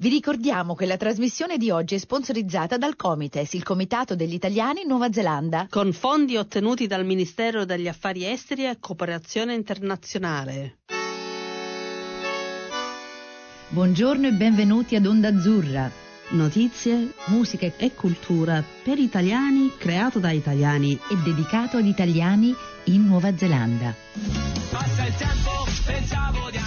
Vi ricordiamo che la trasmissione di oggi è sponsorizzata dal Comites, il Comitato degli Italiani in Nuova Zelanda. con fondi ottenuti dal Ministero degli Affari Esteri e Cooperazione Internazionale. Buongiorno e benvenuti ad Onda Azzurra. Notizie, Musica e e cultura per italiani, creato da italiani. è dedicato agli italiani in Nuova Zelanda. Beh, oh, gu-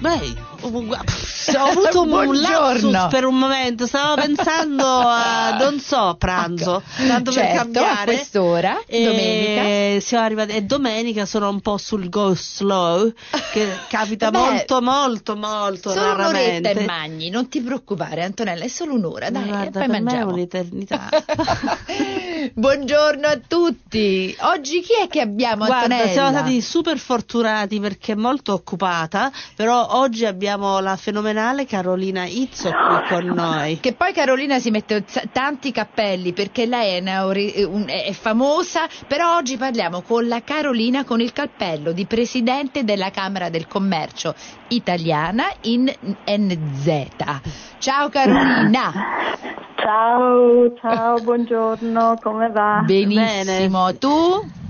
pff, ho avuto un lapsus per un momento, stavo pensando a, non so, pranzo, tanto per certo, cambiare. a quest'ora, E domenica. siamo arrivati, e domenica sono un po' sul go slow, che capita Beh, molto, molto, molto Solo raramente. e magni, non ti preoccupare Antonella, è solo un'ora, dai, Guarda, e poi per mangiamo. un'eternità. Buongiorno a tutti. Oggi chi è che abbiamo Guarda, Antonella? siamo stati super fortunati perché è molto occupata, però oggi abbiamo la fenomenale Carolina Izzo qui con noi. Che poi Carolina si mette tanti cappelli perché lei è, una è famosa, però oggi parliamo con la Carolina con il cappello di presidente della Camera del Commercio italiana in NZ. Ciao Carolina. Ciao, ciao, buongiorno, come va? Benissimo. Tu?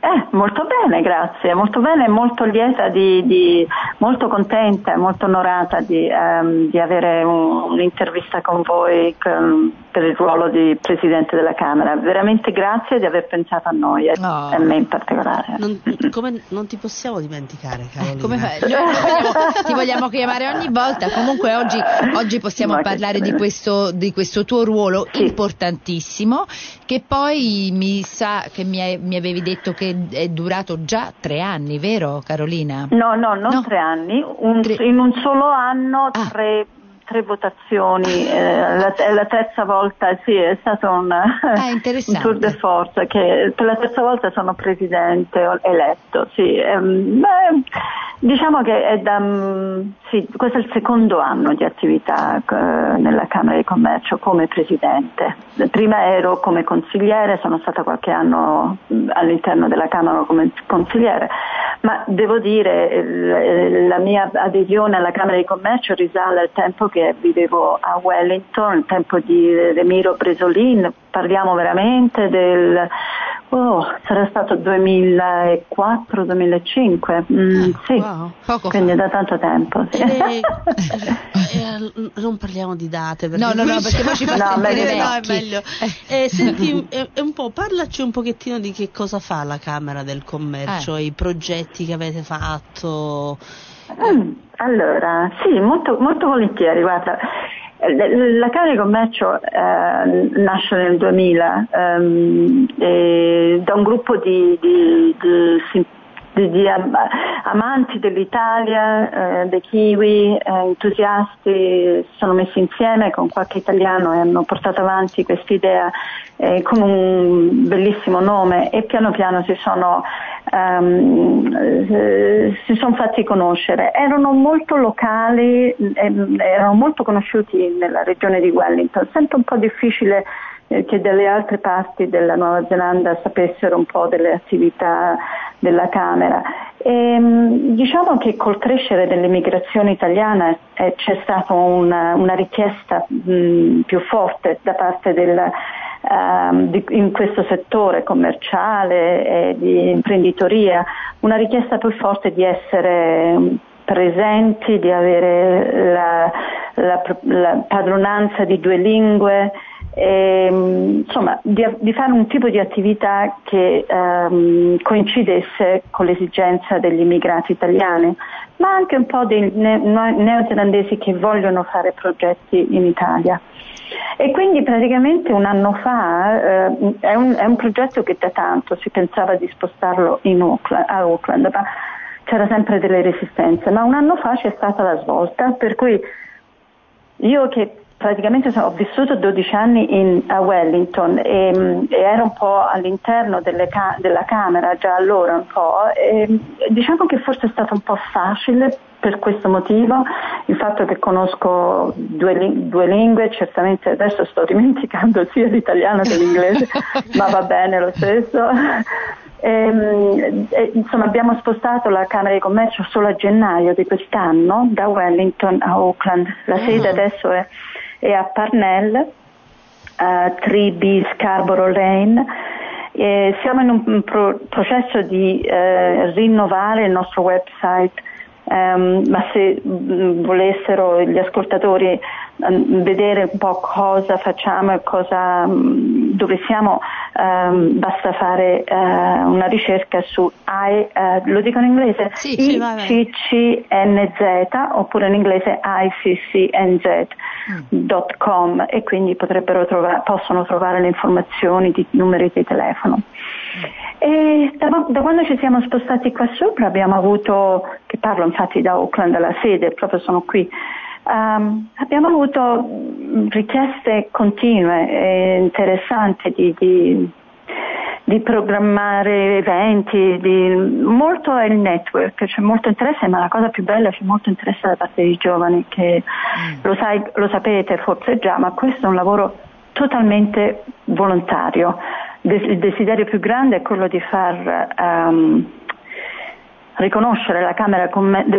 Eh, molto bene, grazie, molto bene molto lieta di, di- molto contenta molto onorata di, ehm, di avere un- un'intervista con voi con- per il ruolo di Presidente della Camera. Veramente grazie di aver pensato a noi e Oh. a me in particolare. Non, come- non ti possiamo dimenticare, Carolina. Eh, Come fai? Noi vogliamo- ti vogliamo chiamare ogni volta. Comunque oggi, oggi possiamo che parlare di questo, di questo tuo ruolo Sì. importantissimo che poi mi sa che mi, mi avevi detto che è durato già tre anni, vero Carolina? No, no, non No. tre anni, un- Tre- in un solo anno Ah. tre, tre votazioni, eh, la, la terza volta, sì, è stato un, un interessante. tour de force, che per la terza volta sono presidente eletto, sì. Ehm, beh, diciamo che è da, mm, sì, questo è il secondo anno di attività eh, nella Camera di Commercio come presidente. Prima ero come consigliere, sono stata qualche anno all'interno della Camera come consigliere, ma devo dire eh, la mia adesione alla Camera di Commercio risale al tempo che vivevo a Wellington, il tempo di Remiro Bresolin, parliamo veramente del oh, sarà stato 2004-2005, mm, sì, Wow. Poco quindi fa. da tanto tempo. sì. E- e- e- non parliamo di date perché No, no, no, perché poi ci fa No, sentire meglio no, è meglio. Eh, senti, eh, un po', parlaci un pochettino di che cosa fa la Camera del Commercio, Eh. i progetti che avete fatto. Mm, Allora, sì, molto, molto volentieri, guarda. L- La Camera di Commercio eh, nasce nel 2000 ehm, e da un gruppo di, di- di di- am- amanti dell'Italia, eh, dei kiwi, eh, entusiasti, si sono messi insieme con qualche italiano e hanno portato avanti quest'idea eh, con un bellissimo nome e piano piano si sono, ehm, eh, si sono fatti conoscere. Erano molto locali, ehm, erano molto conosciuti nella regione di Wellington, sempre un po' difficile eh, che dalle altre parti della Nuova Zelanda sapessero un po' delle attività della Camera. E, mh, diciamo che col crescere dell'immigrazione italiana eh, c'è stata una, una richiesta mh, più forte da parte del, ehm, di- in questo settore commerciale e di imprenditoria, una richiesta più forte di essere presenti, di avere la, la la padronanza di due lingue, e, mh, insomma di, di fare un tipo di attività che ehm, coincidesse con l'esigenza degli immigrati italiani, ma anche un po' dei ne- neozelandesi che vogliono fare progetti in Italia. E quindi praticamente un anno fa eh, è, un, è un progetto che da tanto si pensava di spostarlo Auckland, a Auckland, ma c'era sempre delle resistenze, ma un anno fa c'è stata la svolta, per cui io che praticamente ho vissuto 12 anni in- a Wellington e, mh, e ero un po' all'interno delle ca- della Camera già allora un po', e, diciamo che forse è stato un po' facile per questo motivo, il fatto che conosco due, due lingue, certamente adesso sto dimenticando sia l'italiano che l'inglese, ma va bene lo stesso. Ehm, eh, insomma abbiamo spostato la Camera di Commercio solo a gennaio di quest'anno da Wellington a Auckland. La sede uh-huh. adesso è, è, a Parnell, uh, 3B Scarborough Lane. E siamo in un pro- processo di eh, rinnovare il nostro website Um, ma se mh, volessero gli ascoltatori vedere un po' cosa facciamo e cosa, mh, dove siamo, um, basta fare uh, una ricerca su I, uh, lo dico in inglese? Sì, ICCNZ oppure in inglese ICCNZ.com mm. e quindi trova- possono trovare le informazioni di numeri di telefono. E da, da, quando ci siamo spostati qua sopra abbiamo avuto, che parlo infatti da Auckland, dalla sede, proprio sono qui, um, abbiamo avuto richieste continue e interessanti di, di, di programmare eventi, di, molto è il network, c'è molto interesse, ma la cosa più bella c'è molto interesse da parte dei giovani che mm. lo, sai, lo sapete forse già, ma questo è un lavoro totalmente volontario il desiderio più grande è quello di far um, riconoscere la Camera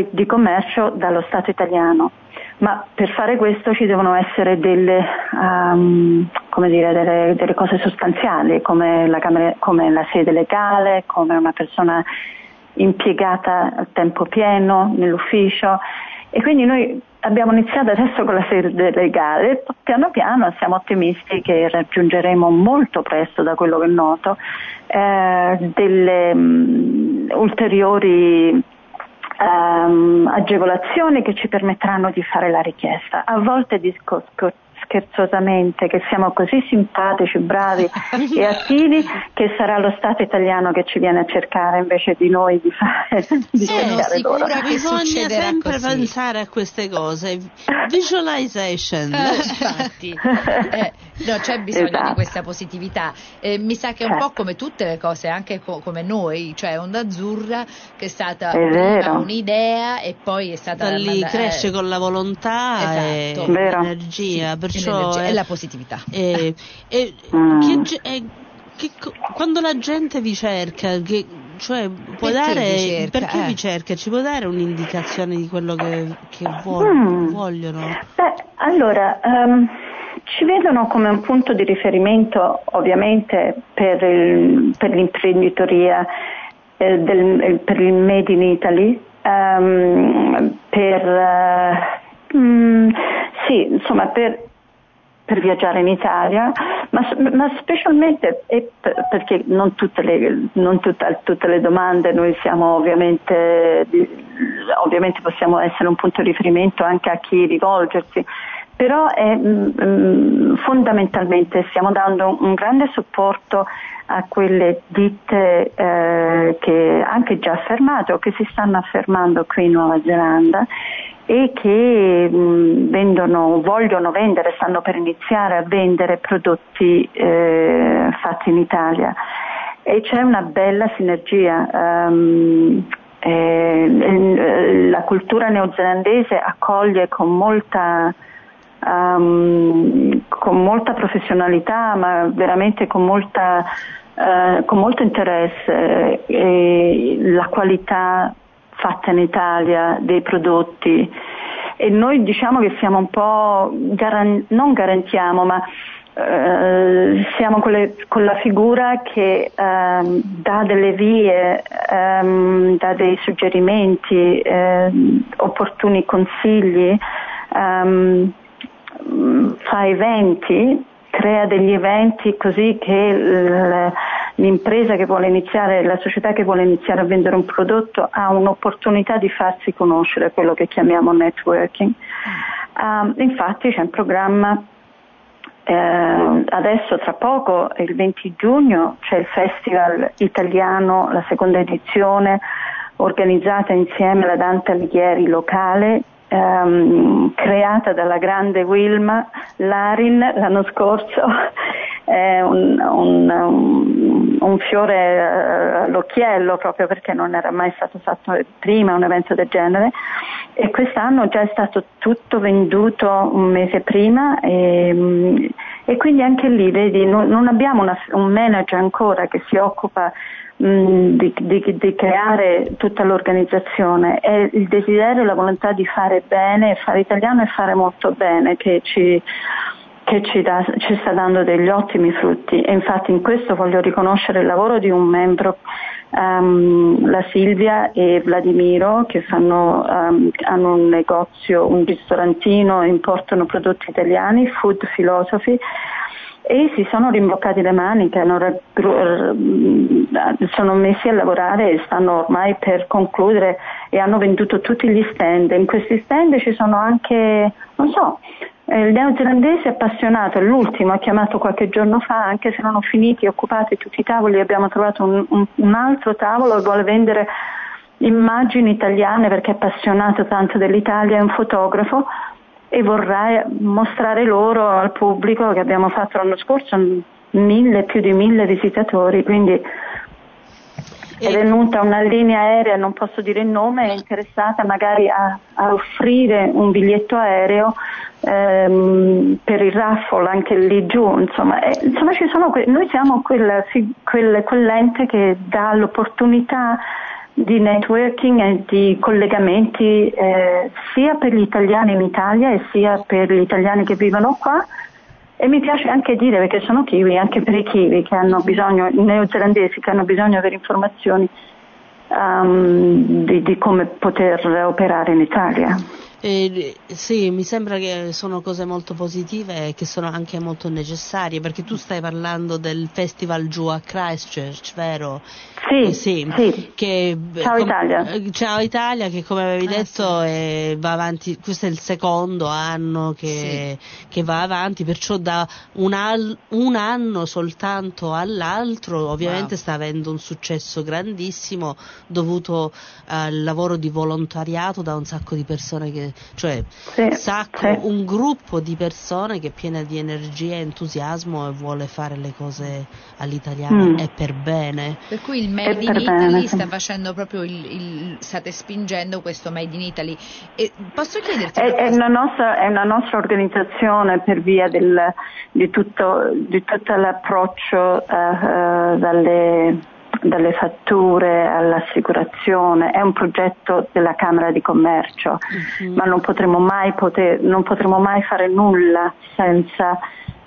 di Commercio dallo Stato italiano, ma per fare questo ci devono essere delle, um, dire, delle, delle cose sostanziali, come la, camera, come la sede legale, come una persona impiegata a tempo pieno nell'ufficio e quindi noi abbiamo iniziato adesso con la sede legale, piano piano siamo ottimisti che raggiungeremo molto presto, da quello che noto, eh, delle um, ulteriori um, agevolazioni che ci permetteranno di fare la richiesta. A volte discorso scherzosamente che siamo così simpatici, bravi e attivi che sarà lo Stato italiano che ci viene a cercare invece di noi di fare di Sono sicura loro. che bisogna sempre così. pensare a queste cose visualization eh, infatti eh, no, c'è bisogno esatto. di questa positività eh, mi sa che è un certo. po' come tutte le cose anche co- come noi cioè Onda Azzurra che è stata è un'idea e poi è stata da lì manda- cresce con la volontà esatto. e l'energia sì, perciò è, la positività e, e, mm. che, e che, quando la gente vi cerca che, cioè, può perché dare, vi cerca? perché eh. vi cerca? Ci può dare un'indicazione di quello che, che vuol, mm. vogliono? Beh, allora, um, ci vedono come un punto di riferimento ovviamente per, il, per l'imprenditoria, eh, del, per il Made in Italy, um, per... Uh, mm, sì, insomma, per per viaggiare in Italia, ma, ma specialmente perché non, tutte le, non tutta, tutte le, domande noi siamo ovviamente, ovviamente possiamo essere un punto di riferimento anche a chi rivolgersi, però è, mh, mm, mm, fondamentalmente stiamo dando un grande supporto a quelle ditte eh, che anche già affermato, che si stanno affermando qui in Nuova Zelanda e che mh, vendono, vogliono vendere, stanno per iniziare a vendere prodotti eh, fatti in Italia. E c'è una bella sinergia. Um, eh, la cultura neozelandese accoglie con molta, um, con molta professionalità, ma veramente con, molta, uh, con molto interesse. Eh, la qualità fatta in Italia dei prodotti. E noi diciamo che siamo un po', garan- non garantiamo, ma eh, siamo con, le, con, la figura che ehm, dà delle vie, ehm, dà dei suggerimenti, ehm, opportuni consigli, ehm, fa eventi, crea degli eventi così che l'impresa che vuole iniziare, la società che vuole iniziare a vendere un prodotto ha un'opportunità di farsi conoscere, quello che chiamiamo networking. Uh, infatti c'è un programma eh, adesso tra poco, il 20 giugno, c'è il Festival Italiano, la seconda edizione, organizzata insieme alla Dante Alighieri locale, ehm, creata dalla grande Wilma Larin l'anno scorso. È un, un, un fiore eh, all'occhiello proprio perché non era mai stato fatto prima un evento del genere. E quest'anno già è stato tutto venduto un mese prima e, e quindi anche lì vedi non, non abbiamo una, un manager ancora che si occupa di, di, di, creare tutta l'organizzazione, è il desiderio e la volontà di fare bene, fare italiano e fare molto bene che ci, che ci, da, ci, sta dando degli ottimi frutti. E infatti in questo voglio riconoscere il lavoro di un membro, um, la Silvia e Vladimiro che fanno, um, hanno un negozio, un ristorantino, importano prodotti italiani, Food Philosophy e si sono rimboccati le maniche, hanno, sono messi a lavorare e stanno ormai per concludere e hanno venduto tutti gli stand. In questi stand ci sono anche, non so, il neozelandese appassionato, l'ultimo ha chiamato qualche giorno fa, anche se non ho finiti e occupati tutti i tavoli, abbiamo trovato un, un, un altro tavolo e vuole vendere immagini italiane perché è appassionato tanto dell'Italia, è un fotografo e vorrei mostrare loro al pubblico che abbiamo fatto l'anno scorso mille, più di mille visitatori, quindi è venuta una linea aerea, non posso dire il nome, è interessata magari a, a offrire un biglietto aereo ehm, per il raffle anche lì giù, insomma, e, insomma que- noi siamo quel, quel, quell'ente che dà l'opportunità di networking e di collegamenti eh, sia per gli italiani in Italia e sia per gli italiani che vivono qua e mi piace anche dire, perché sono kiwi, anche per i kiwi che hanno bisogno, i neozelandesi che hanno bisogno di avere informazioni um, di, di come poter operare in Italia. Eh, sì, mi sembra che sono cose molto positive e che sono anche molto necessarie, perché tu stai parlando del festival giù a Christchurch, vero? Sì, eh, sì, sì. Che, Ciao com- Italia. Eh, Ciao Italia, che come avevi ah, detto sì. eh, va avanti, questo è il secondo anno che, sì. che va avanti, perciò da un, al- un, anno soltanto all'altro ovviamente wow. sta avendo un successo grandissimo dovuto al lavoro di volontariato da un sacco di persone che cioè sì, sacco, sì. un gruppo di persone che è piena di energia e entusiasmo e vuole fare le cose all'italiana mm. e per bene. Per cui il Made in Italy bene. sta facendo proprio il, il, state spingendo questo Made in Italy. E posso chiederti? È, è, una nostra, è, una nostra, organizzazione per via del, di, tutto, di tutto l'approccio uh, uh, dalle dalle fatture all'assicurazione, è un progetto della Camera di Commercio, uh-huh. ma non potremo, mai poter, non potremo mai fare nulla senza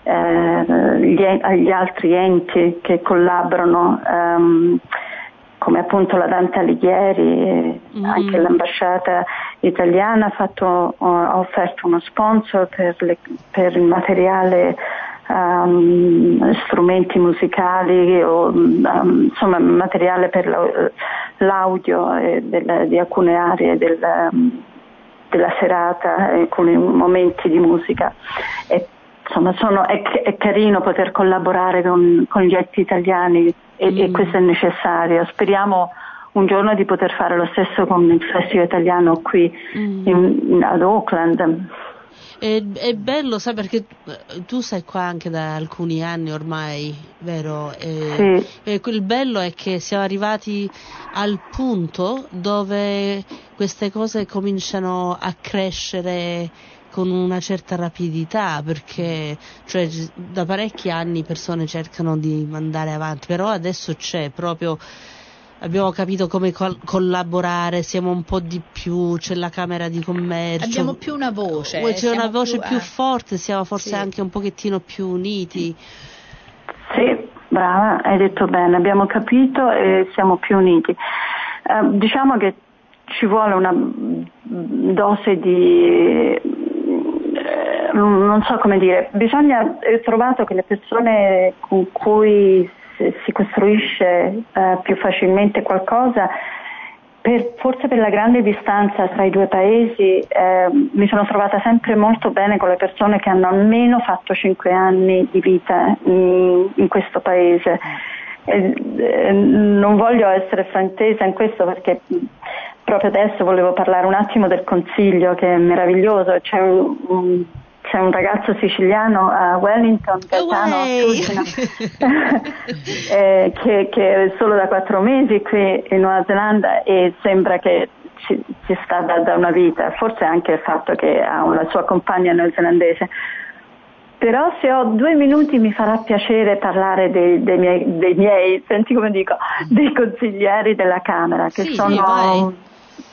eh, gli, gli, altri enti che collaborano. Um, come appunto la Dante Alighieri, mm. anche l'ambasciata italiana ha, fatto, ha offerto uno sponsor per, le, per il materiale um, strumenti musicali o um, insomma materiale per l'audio del, di alcune aree del, della serata, alcuni momenti di musica. E, insomma, sono, è, è, carino poter collaborare con, con gli enti italiani e, mm. e questo è necessario. Speriamo un giorno di poter fare lo stesso con il Festival Italiano qui mm. in, ad Auckland. È, è, bello, sai, perché eh, tu sei qua anche da alcuni anni ormai, vero? E, sì. e il bello è che siamo arrivati al punto dove queste cose cominciano a crescere con una certa rapidità perché cioè, da parecchi anni persone cercano di andare avanti però adesso c'è proprio abbiamo capito come col- collaborare, siamo un po' di più, c'è la Camera di Commercio. Abbiamo più una voce. C'è una voce più, più eh. forte, siamo forse sì. anche un pochettino più uniti. Sì, brava, hai detto bene, abbiamo capito e siamo più uniti. Eh, diciamo che ci vuole una dose di eh, non so come dire, bisogna, ho trovato che le persone con cui si costruisce eh, più facilmente qualcosa. Per, forse per la grande distanza tra i due paesi eh, mi sono trovata sempre molto bene con le persone che hanno almeno fatto cinque anni di vita in, in questo paese. Eh, non voglio essere fraintesa in questo perché proprio adesso volevo parlare un attimo del consiglio che è meraviglioso, c'è un, un c'è un ragazzo siciliano a Wellington, Gaetano eh, che, che, è solo da quattro mesi qui in Nuova Zelanda e sembra che ci, ci sta da, da, una vita, forse anche il fatto che ha una sua compagna neozelandese. però se ho due minuti mi farà piacere parlare dei, dei, miei, dei miei, senti come dico, dei consiglieri della Camera, che Sì, sono... vai.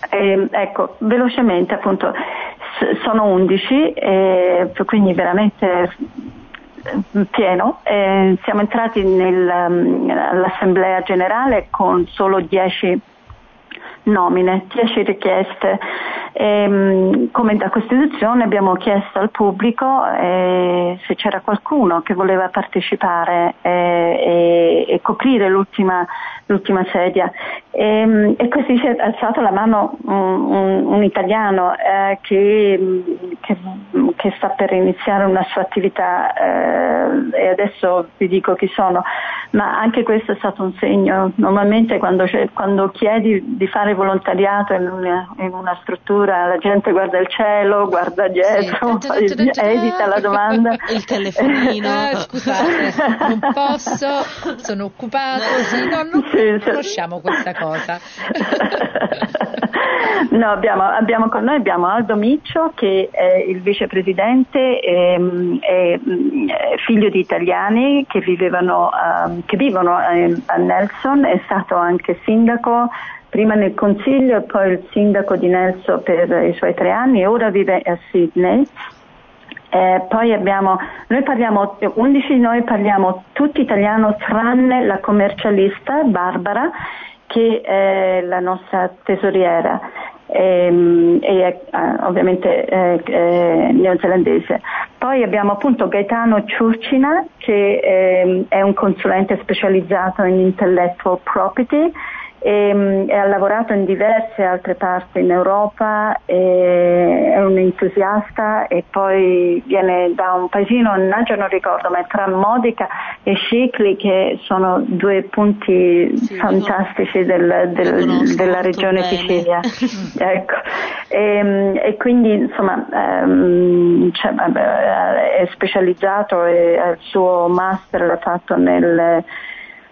Eh, ecco, velocemente appunto, s- sono 11, eh, quindi veramente eh, pieno. Eh, siamo entrati nell'assemblea generale con solo 10 nomine, 10 richieste. Ehm, come da Costituzione abbiamo chiesto al pubblico eh, se c'era qualcuno che voleva partecipare eh, e, e coprire l'ultima, l'ultima sedia. Ehm, e così si è alzato la mano un, un- un italiano eh, che, che- che sta per iniziare una sua attività eh, e adesso vi dico chi sono, ma anche questo è stato un segno. Normalmente quando, quando chiedi di fare volontariato in una, in una struttura la gente guarda il cielo, guarda dietro, Sì. poi edita la domanda. Il telefonino. Ah, scusate, non posso, sono occupato, sì, no, non Sì, conosciamo questa cosa. No, abbiamo, abbiamo con noi abbiamo Aldo Miccio che è il vicepresidente, ehm, è, mm, figlio di italiani che, vivevano, ehm, che vivono eh, a Nelson, è stato anche sindaco prima nel consiglio e poi il sindaco di Nelson per i suoi tre anni e ora vive a Sydney. Eh, poi abbiamo, noi parliamo, 11 di noi parliamo tutti italiano tranne la commercialista Barbara che è la nostra tesoriera ehm, e è eh, ovviamente eh, eh, neozelandese. Poi abbiamo appunto Gaetano Ciurcina che ehm, è un consulente specializzato in intellectual property e, e ha lavorato in diverse altre parti in Europa, è un entusiasta e poi viene da un paesino, mannaggia non ricordo, ma è tra Modica e Scicli che sono due punti Sì, fantastici del- del- della regione bene. Sicilia. ecco. e, e quindi insomma ehm, cioè, vabbè, è specializzato e il suo master l'ha fatto nel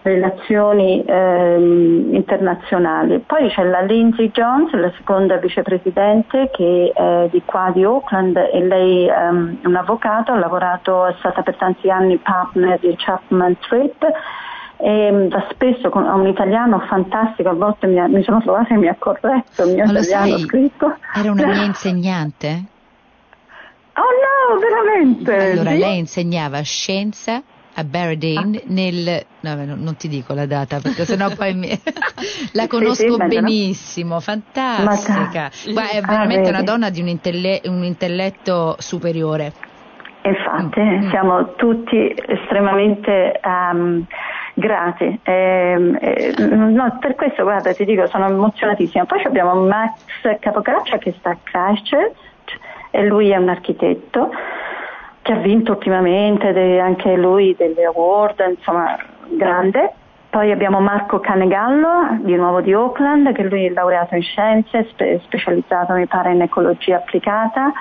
relazioni ehm, internazionali. Poi c'è la Lindsay Jones, la seconda vicepresidente che è di qua di Auckland e lei ehm, è un avvocato, ha lavorato, è stata per tanti anni partner di Chapman Tripp e mm, va spesso con, un italiano fantastico, a volte mi, ha- mi sono trovata e mi ha corretto il mio lo italiano sai, scritto. Era una mia insegnante? Oh no, veramente? Allora, Sì? lei insegnava scienza a Aberdeen nel... No, no, non ti dico la data perché sennò poi mi... la sì, conosco immagino. benissimo, fantastica. Ma Guarda, è Ah, veramente una vedi. donna di un, intelle- un intelletto superiore. Infatti, Mm. siamo tutti estremamente ehm, grati. Ehm, eh, no, per questo, guarda, ti dico, sono emozionatissima. Poi abbiamo Max Capocaccia che sta a Christchurch e lui è un architetto che ha vinto ultimamente de- anche lui degli award, insomma, grande. Poi abbiamo Marco Canegallo, di nuovo di Auckland, che lui è laureato in scienze, spe- specializzato mi pare in ecologia applicata,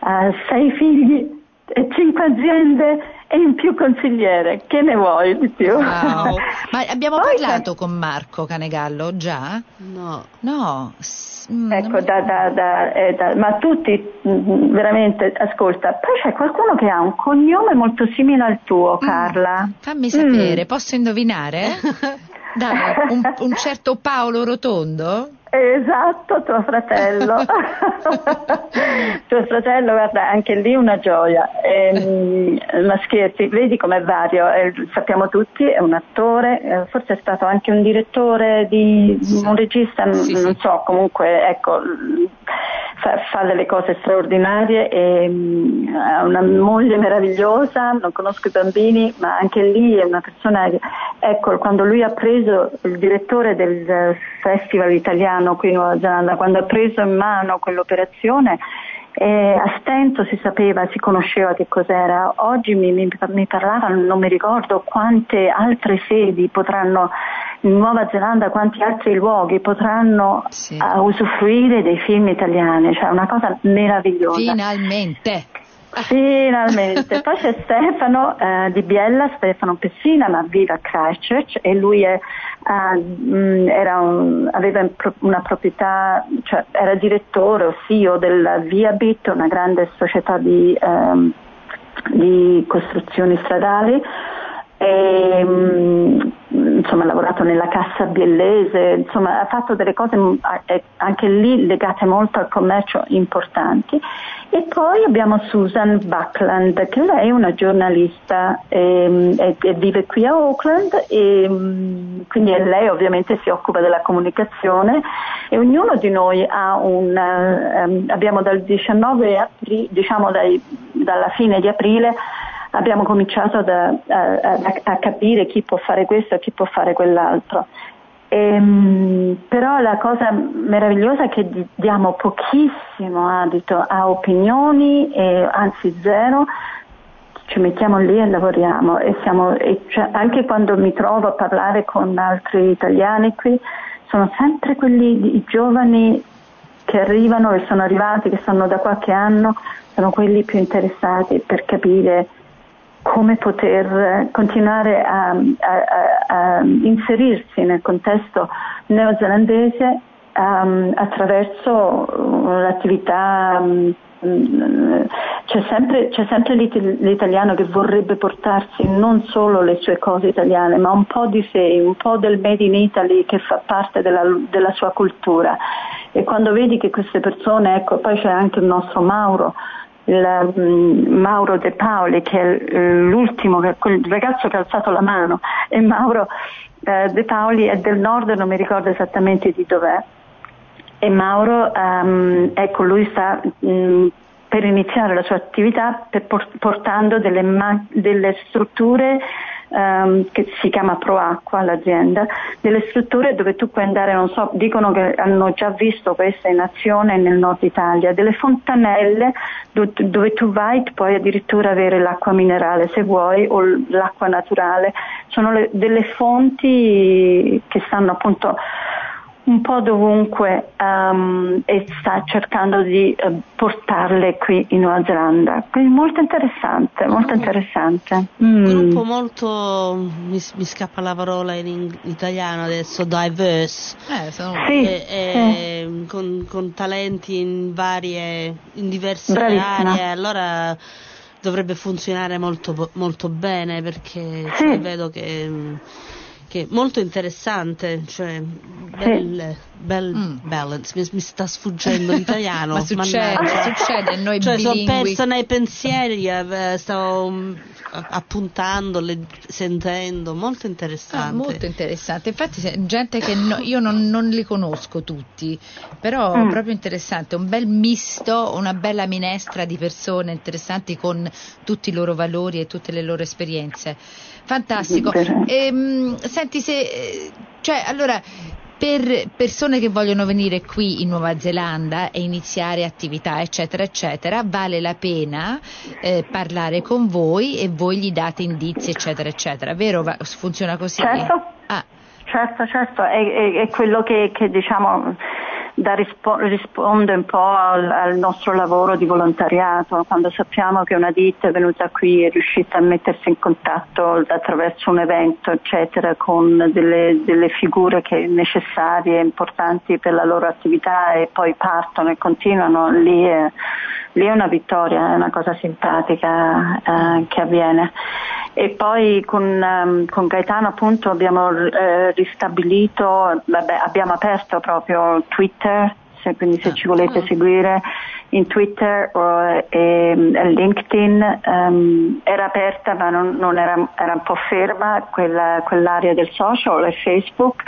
ha sei figli e cinque aziende e in più consigliere. Che ne vuoi di più? Wow. Ma abbiamo Poi parlato con Marco Canegallo già? No. No. S- mm, Ecco, da- da- da- eh, da- ma tutti mm, veramente, ascolta, poi c'è qualcuno che ha un cognome molto simile al tuo, Carla. Fammi sapere, Mm. posso indovinare? Dai, un, un certo Paolo Rotondo? Esatto, tuo fratello. tuo fratello, guarda, anche lì una gioia. Ehm, ma scherzi, vedi com'è vario, eh, sappiamo tutti, è un attore, eh, forse è stato anche un direttore di Sì. un regista, Sì, non sì. so, comunque ecco, fa, fa delle cose straordinarie e mm, ha una moglie meravigliosa, non conosco i bambini, ma anche lì è una persona ecco, quando lui ha preso il direttore del eh, Festival italiano qui in Nuova Zelanda, quando ha preso in mano quell'operazione, eh, a stento si sapeva, si conosceva che cos'era. Oggi mi, mi, mi parlavano, non mi ricordo quante altre sedi potranno, in Nuova Zelanda, quanti altri luoghi potranno Sì. eh, usufruire dei film italiani, cioè una cosa meravigliosa. Finalmente. Finalmente. Poi c'è Stefano eh, di Biella, Stefano Pessina, ma vive a Christchurch e lui è, eh, un- aveva una proprietà, cioè era direttore o CEO della Viabit, una grande società di ehm, di costruzioni stradali e, mm, insomma, ha lavorato nella cassa biellese, insomma, ha fatto delle cose mm, anche lì legate molto al commercio importanti. E poi abbiamo Susan Buckland, che lei è una giornalista e, e, e vive qui a Auckland e mm, quindi lei ovviamente si occupa della comunicazione e ognuno di noi ha un, um, abbiamo dal 19 aprile, diciamo dai, dalla fine di aprile abbiamo cominciato a, a, a, capire chi può fare questo e chi può fare quell'altro. E, ehm, però la cosa meravigliosa è che diamo pochissimo adito a opinioni, e, anzi zero, ci mettiamo lì e lavoriamo e, siamo, e cioè, anche quando mi trovo a parlare con altri italiani qui sono sempre quelli i giovani che arrivano e sono arrivati, che stanno da qualche anno, sono quelli più interessati per capire come poter continuare a, a, a inserirsi nel contesto neozelandese um, attraverso l'attività um, c'è sempre, c'è sempre, l'italiano che vorrebbe portarsi non solo le sue cose italiane, ma un po' di sé, un po' del Made in Italy che fa parte della, della sua cultura. E quando vedi che queste persone, ecco, poi c'è anche il nostro Mauro, il, um, Mauro De Paoli, che è l'ultimo, quel ragazzo che ha alzato la mano, e Mauro eh, De Paoli è del nord, non mi ricordo esattamente di dov'è. E Mauro, um, ecco, lui sta um, per iniziare la sua attività portando delle, ma- delle strutture um, che si chiama Proacqua l'azienda, delle strutture dove tu puoi andare, non so, dicono che hanno già visto questa in azione nel nord Italia, delle fontanelle dove, dove tu vai e puoi addirittura avere l'acqua minerale se vuoi o l'acqua naturale, sono le, delle fonti che stanno appunto un po' dovunque um, e sta cercando di uh, portarle qui in Nuova Zelanda. Quindi molto interessante, molto interessante. Un mm. gruppo molto, mi, mi, scappa la parola in, in italiano adesso, diverse, eh, sono... sì, e, e, sì. Con, con, talenti in varie, in diverse Bravissima. aree, allora dovrebbe funzionare molto, molto bene perché sì. vedo che che è molto interessante, cioè bel, bel mm. balance, mi, mi, sta sfuggendo l'italiano. Ma succede, succede, noi cioè, sono persa nei pensieri, eh, stavo mm, appuntando, sentendo, molto interessante. Ah, molto interessante, infatti gente che no, io non, non, li conosco tutti, però mm. proprio interessante, un bel misto, una bella minestra di persone interessanti con tutti i loro valori e tutte le loro esperienze. Fantastico. Ehm, senti se, cioè, allora, per persone che vogliono venire qui in Nuova Zelanda e iniziare attività, eccetera, eccetera, vale la pena eh, parlare con voi e voi gli date indizi, eccetera, eccetera. Vero? Va, funziona così? Certo. Ah. Certo, certo, è, è, è quello che, che diciamo da rispo- risponde un po' al, al, nostro lavoro di volontariato, quando sappiamo che una ditta è venuta qui e è riuscita a mettersi in contatto attraverso un evento, eccetera, con delle, delle figure che necessarie, importanti per la loro attività e poi partono e continuano, lì è, lì è una vittoria, è una cosa simpatica eh, che avviene. E poi con, um, con Gaetano appunto abbiamo eh, ristabilito, vabbè, abbiamo aperto proprio Twitter, se, quindi se ci volete ah. seguire in Twitter o e, LinkedIn um, era aperta ma non, non era, era, un po' ferma quella, quell'area del social e Facebook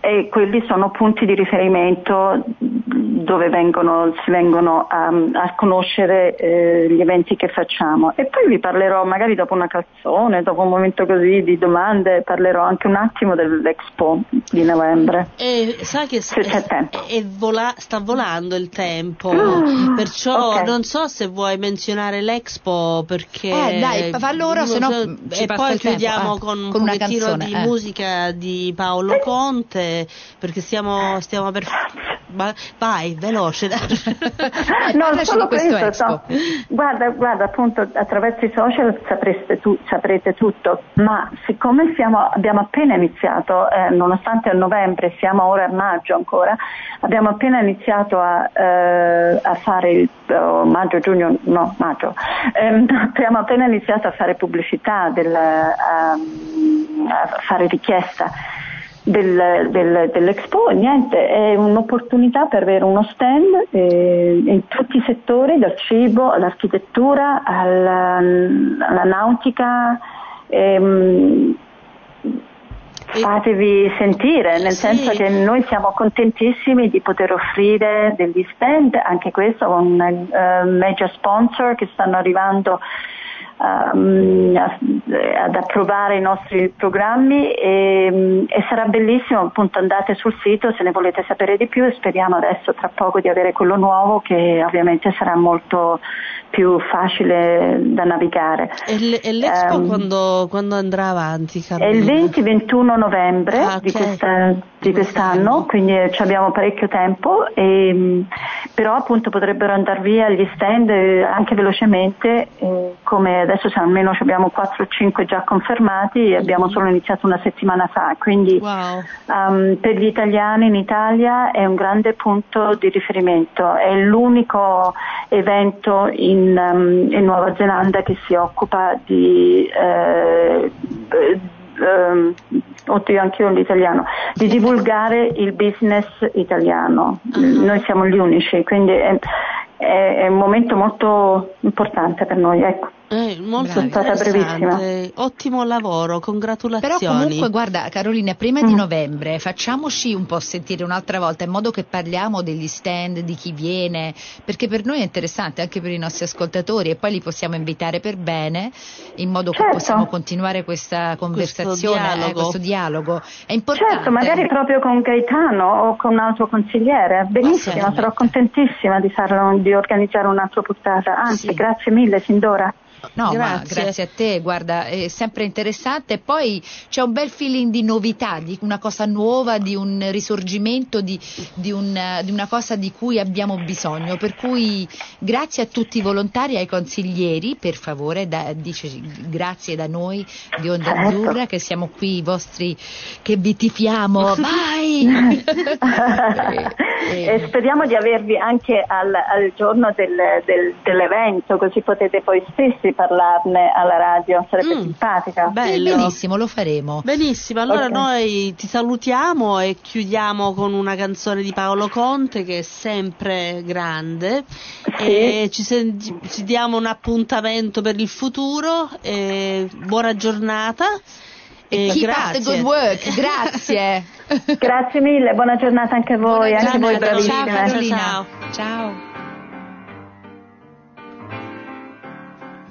e quelli sono punti di riferimento dove vengono, si vengono a, a conoscere eh, gli eventi che facciamo e poi vi parlerò magari dopo una canzone, dopo un momento così di domande, parlerò anche un attimo dell'Expo di novembre. E sai che se c'è tempo. È, è vola, sta volando il tempo, uh, perciò okay. non so se vuoi menzionare l'Expo perché... Eh dai, fallo ora, se no E poi chiudiamo eh, con, con un pochettino canzone, di eh. musica di Paolo Conte perché stiamo, stiamo per vai, veloce. no, solo questo, questo no. Guarda, guarda, appunto attraverso i social tu, saprete tutto, ma siccome siamo, abbiamo appena iniziato, eh, nonostante a novembre, siamo ora a maggio ancora, abbiamo appena iniziato a, eh, a fare il oh, maggio, giugno, no, maggio, eh, abbiamo appena iniziato a fare pubblicità, del, a, a fare richiesta del, del, dell'Expo, niente, è un'opportunità per avere uno stand eh, in tutti i settori, dal cibo all'architettura, alla, alla nautica. Ehm, fatevi sentire, nel sì. senso che noi siamo contentissimi di poter offrire degli stand, anche questo con uh, major sponsor che stanno arrivando um, ad approvare i nostri programmi e, e, sarà bellissimo appunto andate sul sito se ne volete sapere di più e speriamo adesso tra poco di avere quello nuovo che ovviamente sarà molto più facile da navigare. E, l'Expo um, quando, quando, andrà avanti? Carolina? È il 20-21 novembre ah, okay. di, questa, di quest'anno, quindi abbiamo parecchio tempo, e, però appunto potrebbero andare via gli stand anche velocemente, eh, come adesso almeno abbiamo 4 o 5 già confermati e abbiamo solo iniziato una settimana fa, quindi wow. um, per gli italiani in Italia è un grande punto di riferimento, è l'unico evento in, um, in Nuova Zelanda che si occupa di eh, ehm, oddio anche io l'italiano, di divulgare il business italiano. Uh-huh. Noi siamo gli unici, quindi è, è, è un momento molto importante per noi. Ecco. Eh, molto stata brevissima. Ottimo lavoro, congratulazioni. Però comunque guarda Carolina, prima mm. di novembre facciamoci un po' sentire un'altra volta in modo che parliamo degli stand, di chi viene, perché per noi è interessante anche per i nostri ascoltatori e poi li possiamo invitare per bene in modo certo. che possiamo continuare questa conversazione, questo dialogo. Eh, questo dialogo. È importante. Certo, magari proprio con Gaetano o con un altro consigliere. Benissimo, sarò contentissima di, farlo, di organizzare un'altra puntata. Anzi, sì. grazie mille sin d'ora. No, grazie. grazie a te, guarda, è sempre interessante. E poi c'è un bel feeling di novità, di una cosa nuova, di un risorgimento, di, di, un, di una cosa di cui abbiamo bisogno. Per cui grazie a tutti i volontari e ai consiglieri, per favore, da, dice grazie da noi di Onda. Azzurra, che siamo qui, i vostri, che vi tifiamo. Vai! e, e, speriamo di avervi anche al, al giorno del, del, dell'evento, così potete poi stessi di parlarne alla radio, sarebbe mm, simpatica. Bello. Benissimo, lo faremo. Benissimo, allora okay. noi ti salutiamo e chiudiamo con una canzone di Paolo Conte che è sempre grande sì. e ci, senti, ci, diamo un appuntamento per il futuro buona giornata. E Keep grazie. up the good work, grazie. grazie mille, buona giornata anche a voi, buona anche voi bravissime. Ciao, ciao. ciao.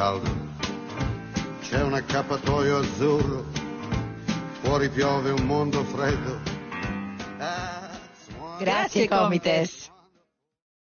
caldo. C'è un accappatoio azzurro. Fuori piove un mondo freddo. Grazie Comites.